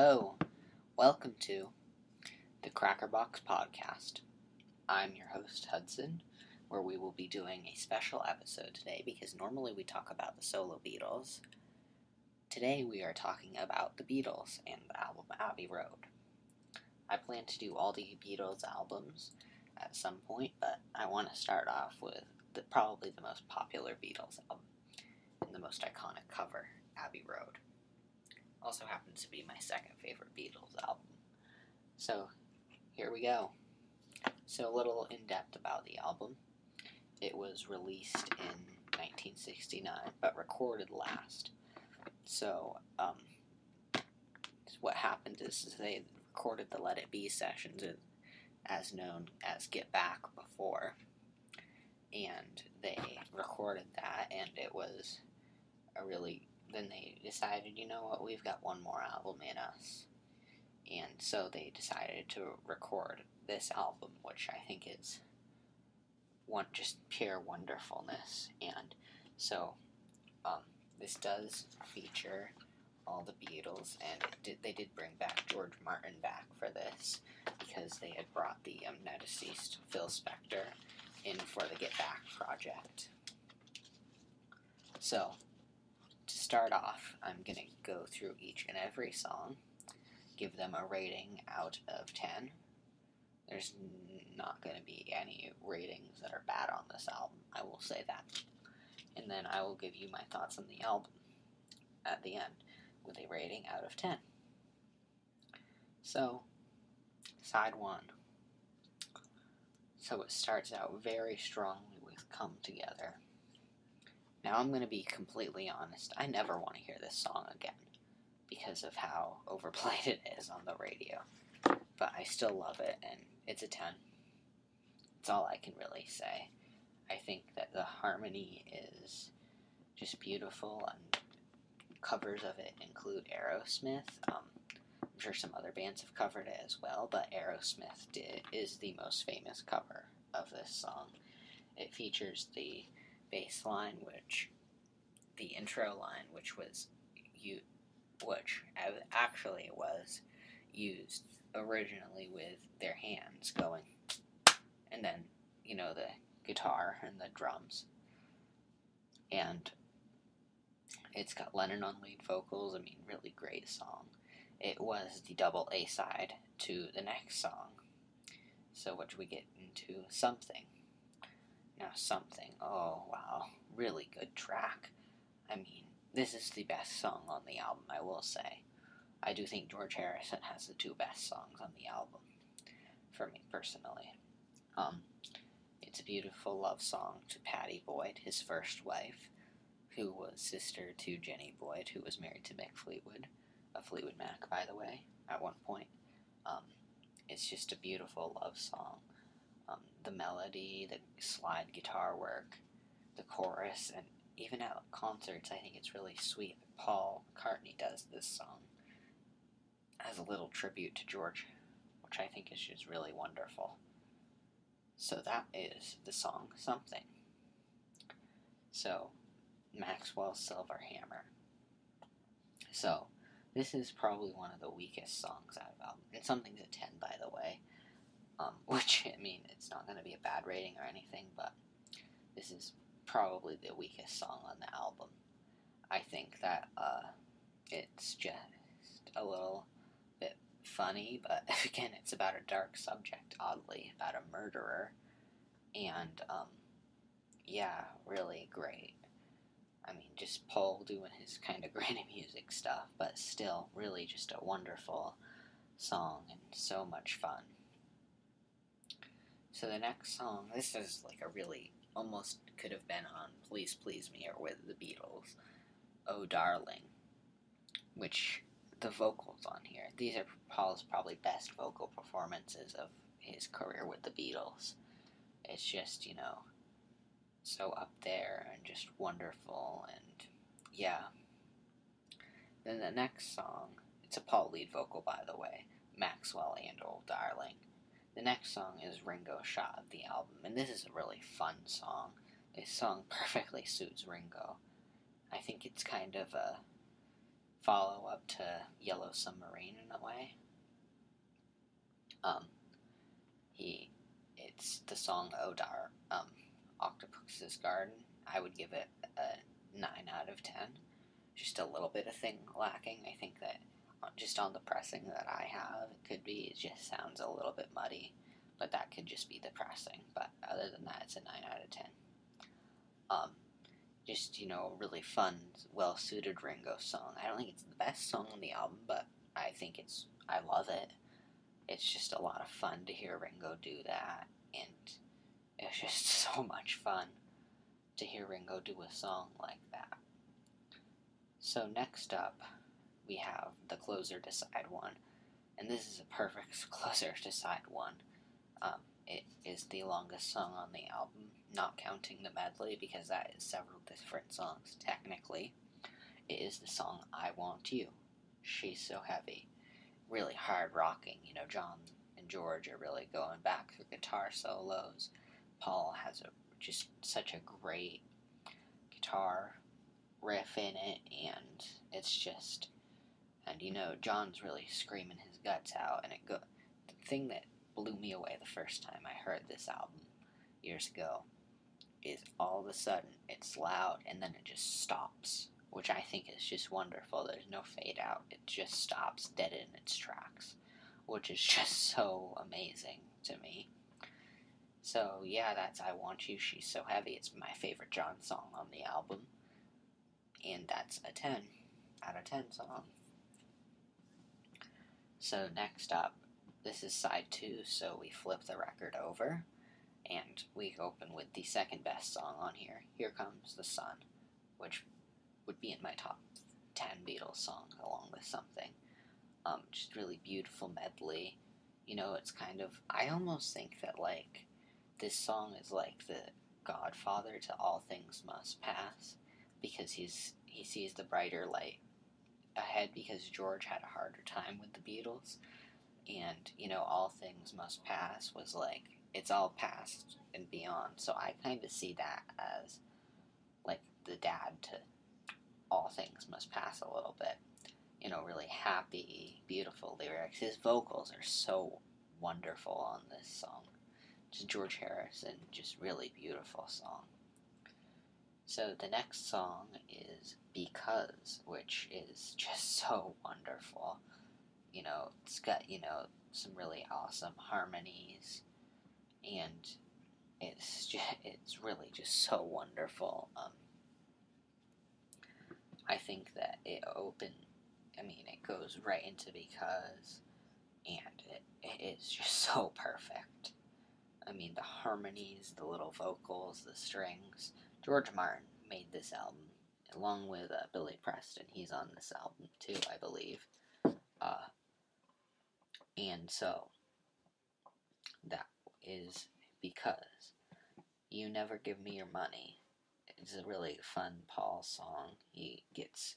hello. Welcome to the Crackerbox Podcast. I'm your host, Hudson, where we will be doing a special episode today because normally we talk about the solo Beatles. Today we are talking about the Beatles and the album Abbey Road. I plan to do all the Beatles albums at some point, but I want to start off with the, probably the most popular Beatles album and the most iconic cover, Abbey Road also happens to be my second favorite Beatles album. So, here we go. So, a little in depth about the album. It was released in 1969, but recorded last. So, um, what happened is they recorded the Let It Be sessions, as known as Get Back, before. And they recorded that, and it was a really then they decided, you know what, we've got one more album in us. And so they decided to record this album, which I think is one just pure wonderfulness. And so um, this does feature all the Beatles, and did, they did bring back George Martin back for this because they had brought the um, now deceased Phil Spector in for the Get Back project. So start off, I'm going to go through each and every song, give them a rating out of 10. There's not going to be any ratings that are bad on this album, I will say that. And then I will give you my thoughts on the album at the end with a rating out of 10. So, side one. So it starts out very strongly with Come Together. Now, I'm going to be completely honest. I never want to hear this song again because of how overplayed it is on the radio. But I still love it, and it's a 10. That's all I can really say. I think that the harmony is just beautiful, and covers of it include Aerosmith. Um, I'm sure some other bands have covered it as well, but Aerosmith did, is the most famous cover of this song. It features the bass line, which the intro line, which was you, which actually was used originally with their hands going, and then you know the guitar and the drums, and it's got Lennon on lead vocals. I mean, really great song. It was the double A side to the next song. So, which we get into something. Now, something. Oh, wow. Really good track. I mean, this is the best song on the album, I will say. I do think George Harrison has the two best songs on the album, for me personally. Um, it's a beautiful love song to Pattie Boyd, his first wife, who was sister to Jenny Boyd, who was married to Mick Fleetwood, a Fleetwood Mac, by the way, at one point. Um, it's just a beautiful love song the melody, the slide guitar work, the chorus, and even at concerts, I think it's really sweet that Paul McCartney does this song as a little tribute to George, which I think is just really wonderful. So that is the song Something. So, Maxwell Silver Hammer. So, this is probably one of the weakest songs out of album. It's something's a 10, by the way um, which I mean, it's not going to be a bad rating or anything, but this is probably the weakest song on the album. I think that uh, it's just a little bit funny, but again, it's about a dark subject, oddly, about a murderer, and um, yeah, really great. I mean, just Paul doing his kind of granny music stuff, but still, really just a wonderful song and so much fun. So the next song, this is like a really almost could have been on Please Please Me or with the Beatles. Oh Darling, which the vocals on here, these are Paul's probably best vocal performances of his career with the Beatles. It's just, you know, so up there and just wonderful and yeah. Then the next song, it's a Paul lead vocal by the way, Maxwell and Old Darling. The next song is Ringo Shot of the album, and this is a really fun song. This song perfectly suits Ringo. I think it's kind of a follow up to Yellow Submarine in a way. Um, he, it's the song Odar, um, Octopus's Garden. I would give it a 9 out of 10. Just a little bit of thing lacking. I think that just on the pressing that I have, it could be, it just sounds a little bit muddy, but that could just be the pressing. But other than that, it's a 9 out of 10. Um, just, you know, really fun, well suited Ringo song. I don't think it's the best song on the album, but I think it's, I love it. It's just a lot of fun to hear Ringo do that, and it's just so much fun to hear Ringo do a song like that. So, next up, we have the closer to side one, and this is a perfect closer to side one. Um, it is the longest song on the album, not counting the medley because that is several different songs. Technically, it is the song I Want You. She's so heavy. Really hard rocking. You know, John and George are really going back through guitar solos. Paul has a just such a great guitar riff in it, and it's just, and you know, John's really screaming his guts out, and it go. The thing that blew me away the first time I heard this album years ago is all of a sudden it's loud and then it just stops, which I think is just wonderful. There's no fade out, it just stops dead in its tracks, which is just so amazing to me. So, yeah, that's I Want You, She's So Heavy. It's my favorite John song on the album. And that's a 10 out of 10 song. So, next up, this is side two, so we flip the record over and we open with the second best song on here, Here Comes the Sun, which would be in my top 10 Beatles songs along with something. Um, just really beautiful medley. You know, it's kind of, I almost think that, like, this song is like the godfather to All Things Must Pass because he's he sees the brighter light ahead because George had a harder time with the Beatles. And you know all things must pass was like it's all past and beyond. So i kind of see that as like the dad to all things must pass a little bit. You know really happy beautiful lyrics. His vocals are so wonderful on this song. Just george harrison just really beautiful song so the next song is because which is just so wonderful you know, it's got, you know, some really awesome harmonies and it's just, it's really just so wonderful. Um, I think that it open, I mean, it goes right into because, and it, it is just so perfect. I mean, the harmonies, the little vocals, the strings. George Martin made this album along with uh, Billy Preston. He's on this album too, I believe. Uh, and so, that is because You Never Give Me Your Money. It's a really fun Paul song. He gets,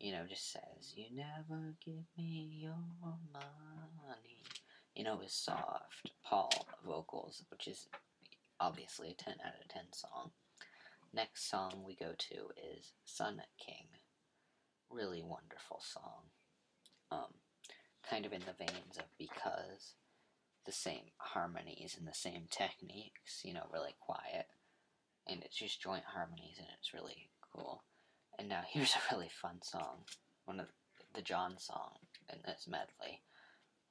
you know, just says, You never give me your money. You know, his soft Paul vocals, which is obviously a 10 out of 10 song. Next song we go to is Sun King. Really wonderful song. Um, kind of in the veins of because the same harmonies and the same techniques, you know, really quiet. And it's just joint harmonies and it's really cool. And now here's a really fun song. One of the John song in this medley.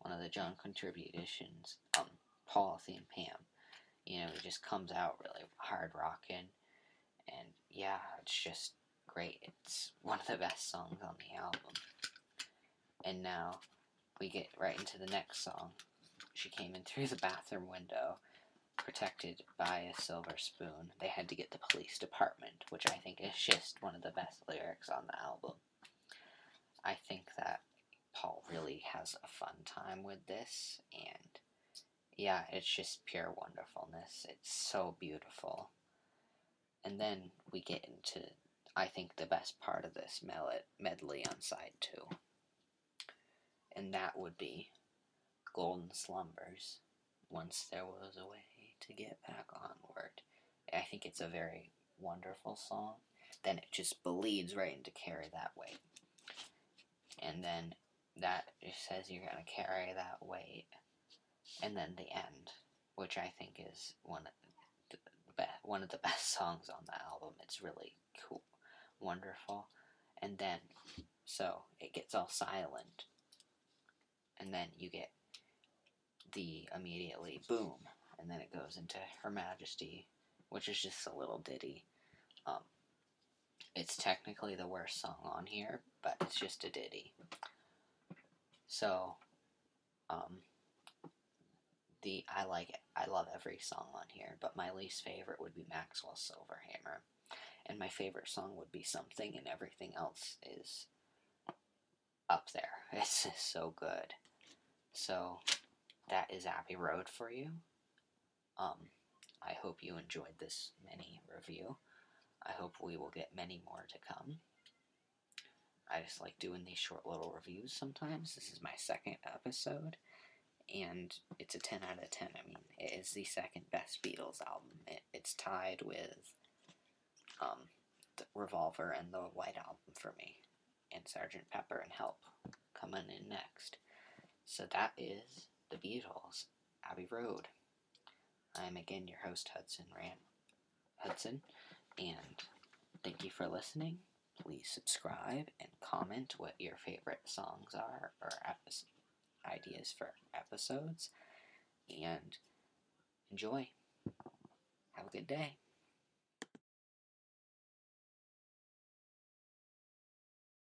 One of the John contributions, um, Polythene Pam. You know, it just comes out really hard rocking. And yeah, it's just great. It's one of the best songs on the album. And now we get right into the next song. She came in through the bathroom window, protected by a silver spoon. They had to get the police department, which I think is just one of the best lyrics on the album. I think that Paul really has a fun time with this, and yeah, it's just pure wonderfulness. It's so beautiful. And then we get into, I think, the best part of this medley on side two and that would be Golden Slumbers. Once there was a way to get back onward. I think it's a very wonderful song. Then it just bleeds right into Carry That Weight. and then that just says you're gonna carry that weight, and then the end, which I think is one of the be- one of the best songs on the album. It's really cool, wonderful, and then so it gets all silent, and then you get the immediately boom, and then it goes into Her Majesty, which is just a little ditty. Um, it's technically the worst song on here, but it's just a ditty. So, um, the I like it. I love every song on here, but my least favorite would be Maxwell's Silverhammer, and my favorite song would be Something, and everything else is up there. It's just so good. So that is Abbey Road for you. Um, I hope you enjoyed this mini review. I hope we will get many more to come. I just like doing these short little reviews sometimes. This is my second episode, and it's a 10 out of 10. I mean, it is the second best Beatles album. It, it's tied with um, the Revolver and the White Album for me, and Sgt. Pepper and Help coming in next. So that is the Beatles, Abbey Road. I'm again your host, Hudson Rand Hudson, and thank you for listening. Please subscribe and comment what your favorite songs are or ideas for episodes, and enjoy. Have a good day.